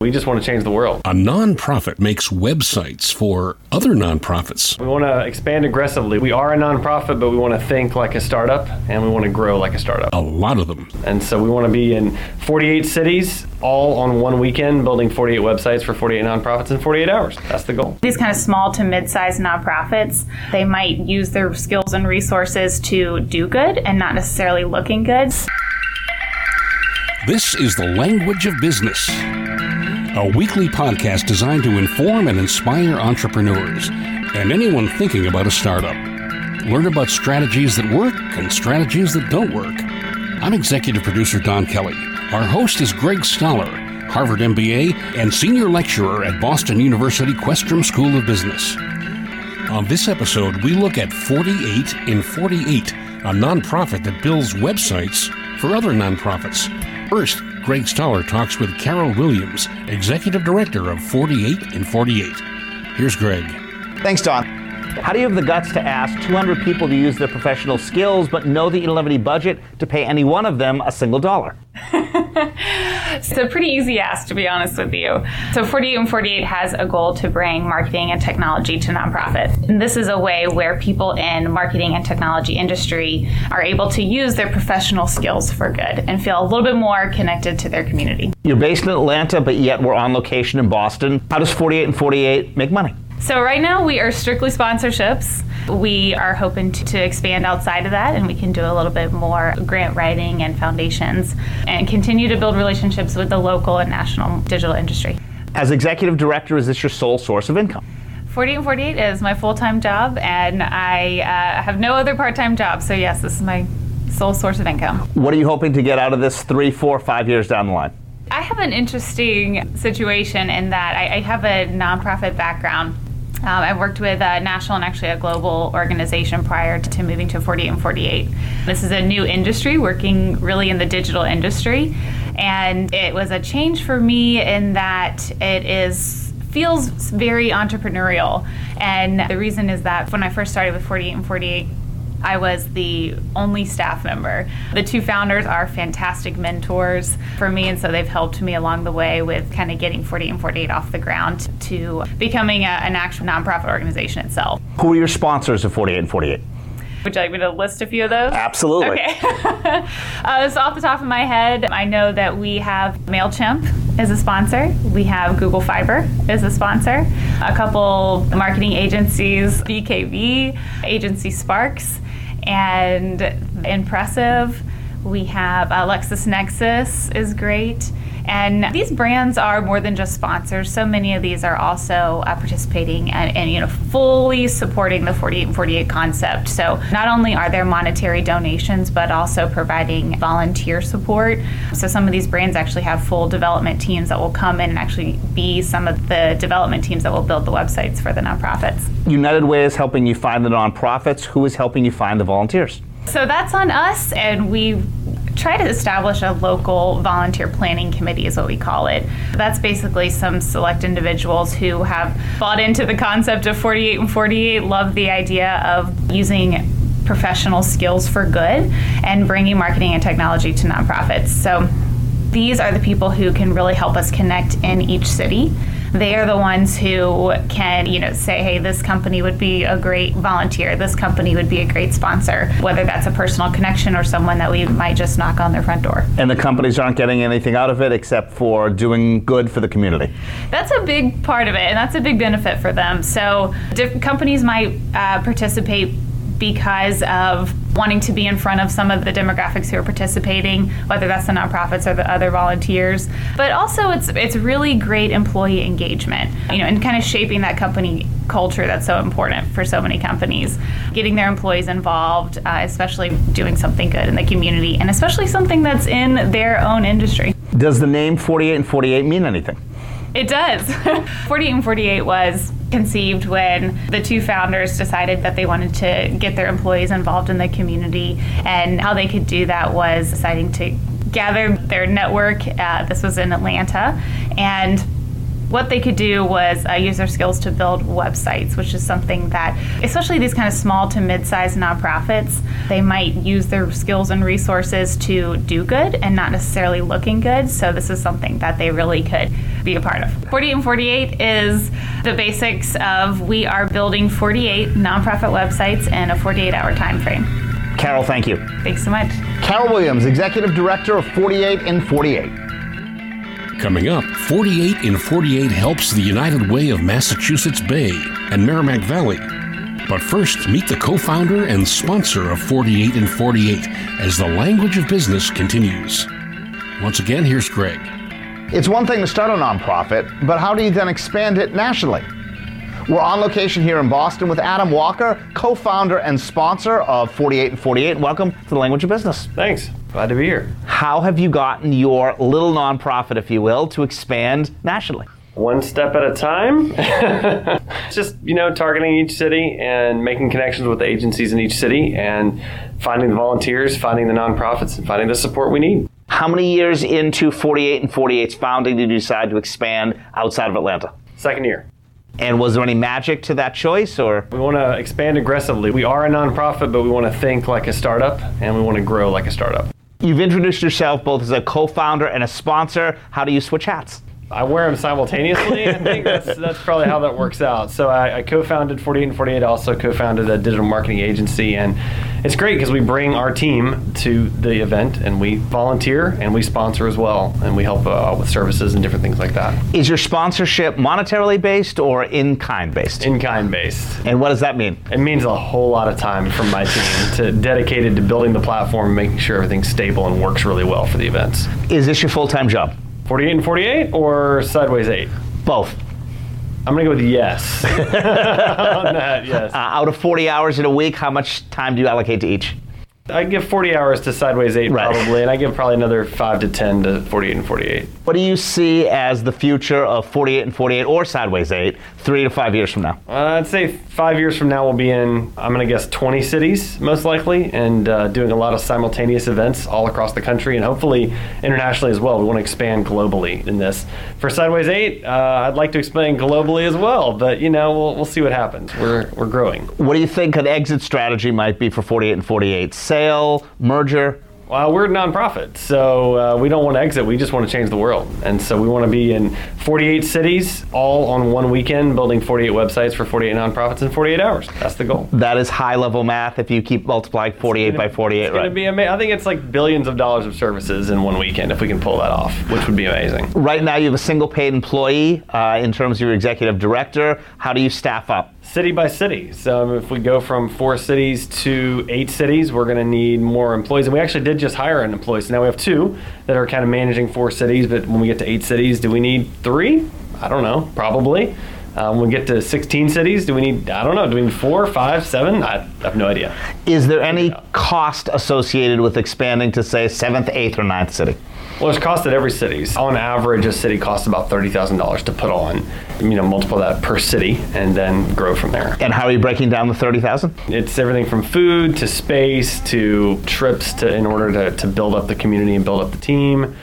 We just want to change the world. A nonprofit makes websites for other nonprofits. We want to expand aggressively. We are a nonprofit, but we want to think like a startup and we want to grow like a startup. A lot of them. And so we want to be in 48 cities, all on one weekend, building 48 websites for 48 nonprofits in 48 hours. That's the goal. These kind of small to mid sized nonprofits, they might use their skills and resources to do good and not necessarily looking good. This is the language of business a weekly podcast designed to inform and inspire entrepreneurs and anyone thinking about a startup. Learn about strategies that work and strategies that don't work. I'm executive producer Don Kelly. Our host is Greg Stoller, Harvard MBA and senior lecturer at Boston University Questrom School of Business. On this episode, we look at 48 in 48, a nonprofit that builds websites for other nonprofits. First, Greg Stoller talks with Carole Williams, Executive Director of 48 in 48. Here's Greg. Thanks, Don. How do you have the guts to ask 200 people to use their professional skills but know that you don't have any budget to pay any one of them a single dollar? it's a pretty easy ask, to be honest with you. So, 48 and 48 has a goal to bring marketing and technology to nonprofit. And this is a way where people in marketing and technology industry are able to use their professional skills for good and feel a little bit more connected to their community. You're based in Atlanta, but yet we're on location in Boston. How does 48 and 48 make money? So right now we are strictly sponsorships. We are hoping to, to, expand outside of that and we can do a little bit more grant writing and foundations and continue to build relationships with the local and national digital industry. As executive director, is this your sole source of income? 48 and 48 is my full-time job and I uh, have no other part-time job. So yes, this is my sole source of income. What are you hoping to get out of this three, four, five years down the line? I have an interesting situation in that I, I have a nonprofit background um, I worked with a national and actually a global organization prior to, to moving to 48 and 48. This is a new industry, working really in the digital industry, and it was a change for me in that it is feels very entrepreneurial. And the reason is that when I first started with 48 and 48, I was the only staff member. The two founders are fantastic mentors for me, and so they've helped me along the way with kind of getting 48 and 48 off the ground to becoming a, an actual nonprofit organization itself. Who are your sponsors of 48 and 48? Would you like me to list a few of those? Absolutely. Okay. uh, so, off the top of my head, I know that we have MailChimp as a sponsor. We have Google Fiber as a sponsor. A couple marketing agencies, BKV, Agency Sparks and impressive. We have uh, LexisNexis is great. And these brands are more than just sponsors. So many of these are also uh, participating and, and, you know fully supporting the 48 and 48 concept. So not only are there monetary donations, but also providing volunteer support. So some of these brands actually have full development teams that will come in and actually be some of the development teams that will build the websites for the nonprofits. United Way is helping you find the nonprofits. Who is helping you find the volunteers? So that's on us, and we try to establish a local volunteer planning committee, is what we call it. That's basically some select individuals who have bought into the concept of 48 and 48, love the idea of using professional skills for good and bringing marketing and technology to nonprofits. So these are the people who can really help us connect in each city they are the ones who can, you know, say, hey, this company would be a great volunteer, this company would be a great sponsor, whether that's a personal connection or someone that we might just knock on their front door. And the companies aren't getting anything out of it except for doing good for the community. That's a big part of it, and that's a big benefit for them. So, different companies might uh, participate because of wanting to be in front of some of the demographics who are participating, whether that's the nonprofits or the other volunteers. But also, it's it's really great employee engagement, you know, and kind of shaping that company culture that's so important for so many companies. Getting their employees involved, uh, especially doing something good in the community, and especially something that's in their own industry. Does the name 48 and 48 mean anything? It does. 48 and 48 was conceived when the two founders decided that they wanted to get their employees involved in the community. And how they could do that was deciding to gather their network. Uh, this was in Atlanta. And what they could do was uh, use their skills to build websites, which is something that, especially these kind of small to mid sized nonprofits, they might use their skills and resources to do good and not necessarily looking good. So, this is something that they really could be a part of. 48 and 48 is the basics of we are building 48 nonprofit websites in a 48 hour time frame. Carole, thank you. Thanks so much. Carole Williams, Executive Director of 48 and 48. Coming up, 48 in 48 helps the United Way of Massachusetts Bay and Merrimack Valley. But first, meet the co founder and sponsor of 48 in 48 as the language of business continues. Once again, here's Greg. It's one thing to start a nonprofit, but how do you then expand it nationally? We're on location here in Boston with Adam Walker, co founder and sponsor of 48 and 48. Welcome to the Language of Business. Thanks. Glad to be here. How have you gotten your little nonprofit, if you will, to expand nationally? One step at a time. Just, you know, targeting each city and making connections with the agencies in each city and finding the volunteers, finding the nonprofits, and finding the support we need. How many years into 48 and 48's founding did you decide to expand outside of Atlanta? Second year. And was there any magic to that choice, or We want to expand aggressively. We are a nonprofit, but we want to think like a startup and we want to grow like a startup. you've introduced yourself both as a co-founder and a sponsor? How do you switch hats? I wear them simultaneously. I think that's, that's probably how that works out. So I, I co-founded 48 and 48. Also co-founded a digital marketing agency, and it's great because we bring our team to the event, and we volunteer and we sponsor as well, and we help uh, with services and different things like that. Is your sponsorship monetarily based or in-kind based? In kind based. and what does that mean? It means a whole lot of time from my team to dedicated to building the platform, and making sure everything's stable and works really well for the events. Is this your full-time job? 48 and 48 or sideways eight? Both. I'm gonna go with yes on that. Yes. Uh, out of 40 hours in a week, how much time do you allocate to each? I give 40 hours to Sideways 8 Right. probably, and I give probably another 5 to 10 to 48 and 48. What do you see as the future of 48 and 48 or Sideways 8 three to five years from now? Uh, I'd say five years from now we'll be in, I'm going to guess 20 cities most likely, and uh, doing a lot of simultaneous events all across the country and hopefully internationally as well. We want to expand globally in this. For Sideways 8, uh, I'd like to expand globally as well, but you know, we'll, we'll see what happens. We're, we're growing. What do you think an exit strategy might be for 48 and 48? Sale, merger? Well, we're a nonprofit, so uh, we don't want to exit. We just want to change the world. And so we want to be in 48 cities, all on one weekend, building 48 websites for 48 nonprofits in 48 hours. That's the goal. That is high level math if you keep multiplying 48 by 48, It's going right? to be amazing. I think it's like billions of dollars of services in one weekend if we can pull that off, which would be amazing. Right now, you have a single paid employee uh, in terms of your executive director. How do you staff up? City by city. So if we go from four cities to eight cities, we're going to need more employees. And we actually did just hire an employee. So now we have two that are kind of managing four cities. But when we get to eight cities, do we need three? I don't know. Probably. Um, when we get to 16 cities, do we need, I don't know, do we need four, five, seven? I have no idea. Is there any cost associated with expanding to, say, seventh, eighth, or ninth city? Well, it's cost at every city. On average, a city costs about $30,000 to put on. You know, multiply that per city and then grow from there. And how are you breaking down the 30,000? It's everything from food to space to trips to in order to, to build up the community and build up the team.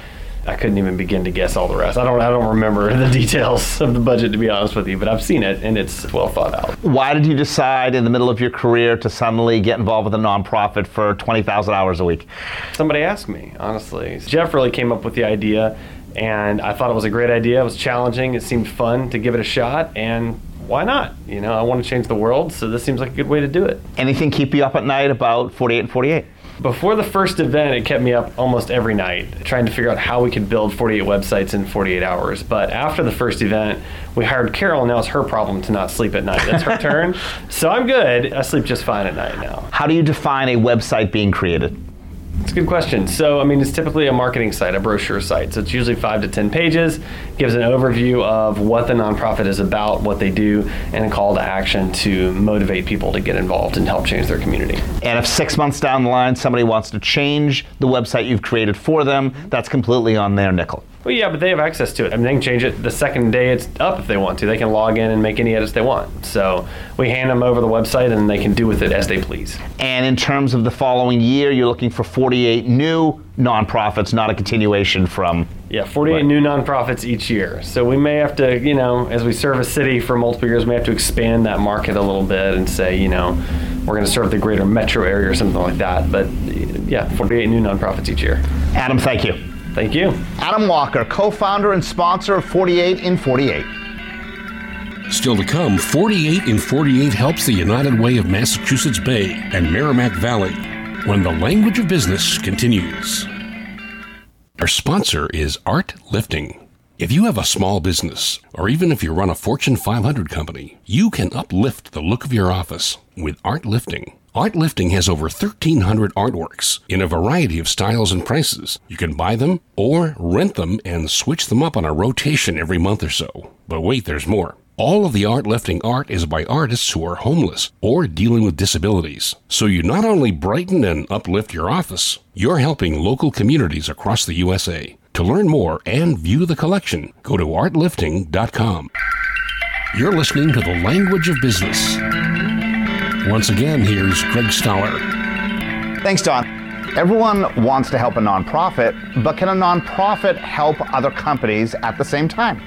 I couldn't even begin to guess all the rest. I don't I don't remember the details of the budget to be honest with you, but I've seen it and it's well thought out. Why did you decide in the middle of your career to suddenly get involved with a nonprofit for 20,000 hours a week? Somebody asked me, honestly. Jeff really came up with the idea and I thought it was a great idea. It was challenging, it seemed fun to give it a shot and why not? You know, I want to change the world, so this seems like a good way to do it. Anything keep you up at night about 48 and 48? Before the first event, it kept me up almost every night trying to figure out how we could build 48 websites in 48 hours. But after the first event, we hired Carole, and now it's her problem to not sleep at night. That's her turn. So I'm good. I sleep just fine at night now. How do you define a website being created? It's a good question. So, I mean, it's typically a marketing site, a brochure site. So it's usually five to 10 pages, gives an overview of what the nonprofit is about, what they do, and a call to action to motivate people to get involved and help change their community. And if six months down the line somebody wants to change the website you've created for them, that's completely on their nickel. Well, yeah, but they have access to it. I mean, they can change it the second day it's up if they want to. They can log in and make any edits they want. So we hand them over the website and they can do with it as they please. And in terms of the following year, you're looking for 48 new nonprofits, not a continuation from. Yeah, 48 Right. new nonprofits each year. So we may have to, you know, as we serve a city for multiple years, we may have to expand that market a little bit and say, you know, we're going to serve the greater metro area or something like that. But yeah, 48 new nonprofits each year. Adam, thank you. Thank you. Adam Walker, co founder and sponsor of 48 in 48. Still to come, 48 in 48 helps the United Way of Massachusetts Bay and Merrimack Valley when the language of business continues. Our sponsor is Art Lifting. If you have a small business, or even if you run a Fortune 500 company, you can uplift the look of your office with Art Lifting. Art Lifting has over 1,300 artworks in a variety of styles and prices. You can buy them or rent them and switch them up on a rotation every month or so. But wait, there's more. All of the art lifting art is by artists who are homeless or dealing with disabilities. So you not only brighten and uplift your office, you're helping local communities across the USA. To learn more and view the collection, go to artlifting.com. You're listening to the language of business. Once again, here's Greg Stoller. Thanks, Don. Everyone wants to help a nonprofit, but can a nonprofit help other companies at the same time?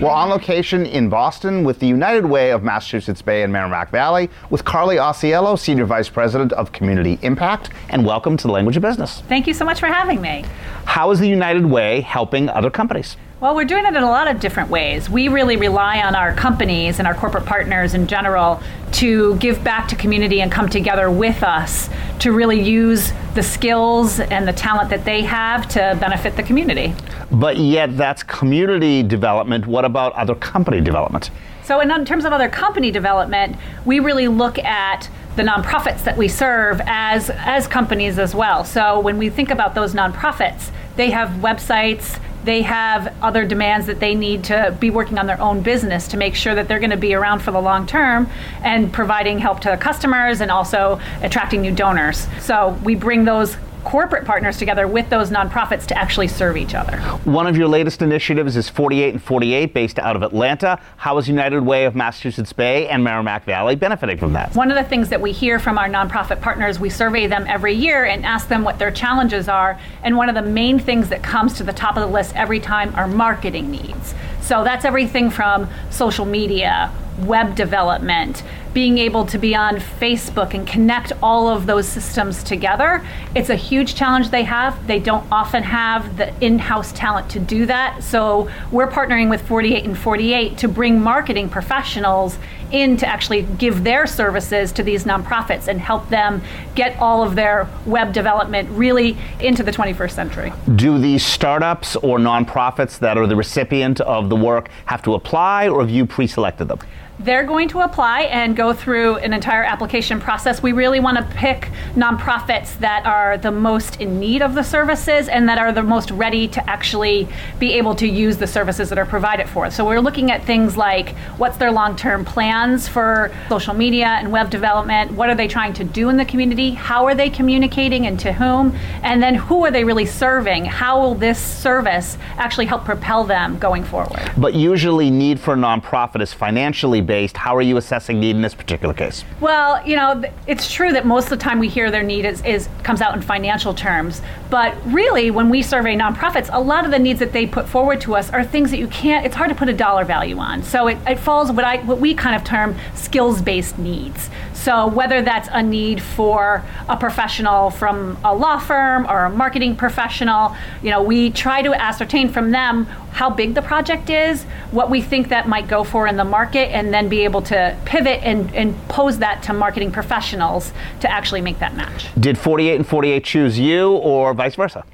We're on location in Boston with the United Way of Massachusetts Bay and Merrimack Valley with Karley Ausiello, Senior Vice President of Community Impact, and welcome to the Language of Business. Thank you so much for having me. How is the United Way helping other companies? Well, we're doing it in a lot of different ways. We really rely on our companies and our corporate partners in general to give back to community and come together with us to really use the skills and the talent that they have to benefit the community. But yet, that's community development. What about other company development? So, in, terms of other company development, we really look at the nonprofits that we serve as as companies as well. So, when we think about those nonprofits, they have websites they have other demands that they need to be working on their own business to make sure that they're going to be around for the long term and providing help to customers and also attracting new donors. So we bring those corporate partners together with those nonprofits to actually serve each other. One of your latest initiatives is 48 and 48 based out of Atlanta. How is United Way of Massachusetts Bay and Merrimack Valley benefiting from that? One of the things that we hear from our nonprofit partners, we survey them every year and ask them what their challenges are. And one of the main things that comes to the top of the list every time are marketing needs. So that's everything from social media, web development, being able to be on Facebook and connect all of those systems together. It's a huge challenge they have. They don't often have the in house talent to do that. So we're partnering with 48 and 48 to bring marketing professionals in to actually give their services to these nonprofits and help them get all of their web development really into the 21st century. Do these startups or nonprofits that are the recipient of the work have to apply or have you pre selected them? they're going to apply and go through an entire application process. We really want to pick nonprofits that are the most in need of the services and that are the most ready to actually be able to use the services that are provided for. So we're looking at things like what's their long-term plans for social media and web development, what are they trying to do in the community, how are they communicating and to whom, and then who are they really serving? How will this service actually help propel them going forward? But usually need for a nonprofit is financially based. How are you assessing need in this particular case? Well, you know, it's true that most of the time we hear their need is, is comes out in financial terms. But really, when we survey nonprofits, a lot of the needs that they put forward to us are things that you can't. It's hard to put a dollar value on. So it, it falls what I what we kind of term skills based needs. So whether that's a need for a professional from a law firm or a marketing professional, you know, we try to ascertain from them how big the project is, what we think that might go for in the market, and then be able to pivot and, and pose that to marketing professionals to actually make that match. Did 48 and 48 choose you or vice versa?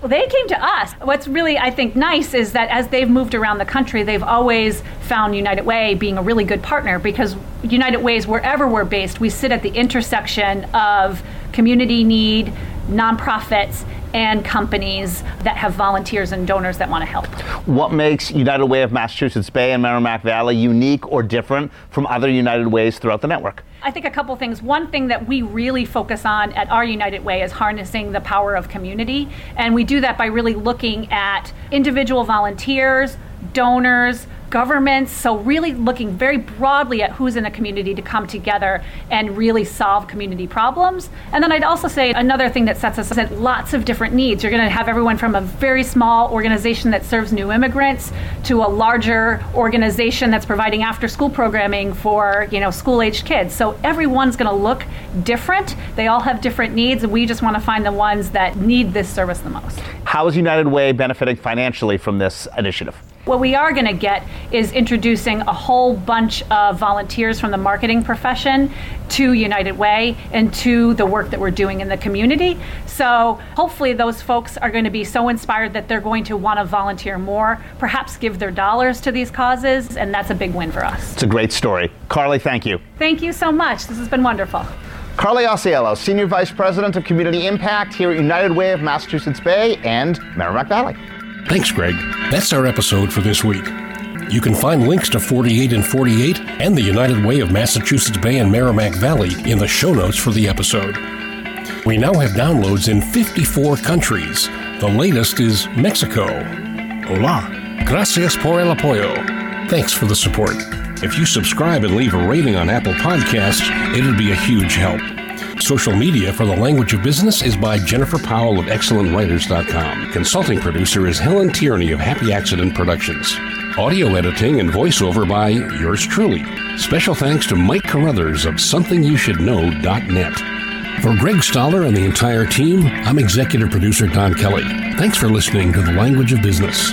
Well, they came to us. What's really, I think, nice is that as they've moved around the country, they've always found United Way being a really good partner because United Ways, wherever we're based, we sit at the intersection of community need, nonprofits, and companies that have volunteers and donors that want to help. What makes United Way of Massachusetts Bay and Merrimack Valley unique or different from other United Ways throughout the network? I think a couple things. One thing that we really focus on at our United Way is harnessing the power of community. And we do that by really looking at individual volunteers, donors, governments. So, really looking very broadly at who's in the community to come together and really solve community problems. And then I'd also say another thing that sets us at lots of different needs. You're going to have everyone from a very small organization that serves new immigrants to a larger organization that's providing after school programming for, you know, school aged kids. So, everyone's going to look different. They all have different needs, and we just want to find the ones that need this service the most. How is United Way benefiting financially from this initiative? What we are going to get is introducing a whole bunch of volunteers from the marketing profession to United Way and to the work that we're doing in the community. So hopefully, those folks are going to be so inspired that they're going to want to volunteer more, perhaps give their dollars to these causes, and that's a big win for us. It's a great story. Karley, thank you. Thank you so much. This has been wonderful. Karley Ausiello, Senior Vice President of Community Impact here at United Way of Massachusetts Bay and Merrimack Valley. Thanks, Greg. That's our episode for this week. You can find links to 48 and 48 and the United Way of Massachusetts Bay and Merrimack Valley in the show notes for the episode. We now have downloads in 54 countries. The latest is Mexico. Hola. Gracias por el apoyo. Thanks for the support. If you subscribe and leave a rating on Apple Podcasts, it'd be a huge help. Social media for the language of business is by Jennifer Powell of ExcellentWriters.com. Consulting producer is Helen Tierney of Happy Accident Productions. Audio editing and voiceover by yours truly. Special thanks to Mike Carruthers of SomethingYouShouldKnow.net. For Greg Stoller and the entire team, I'm executive producer Don Kelly. Thanks for listening to The Language of Business.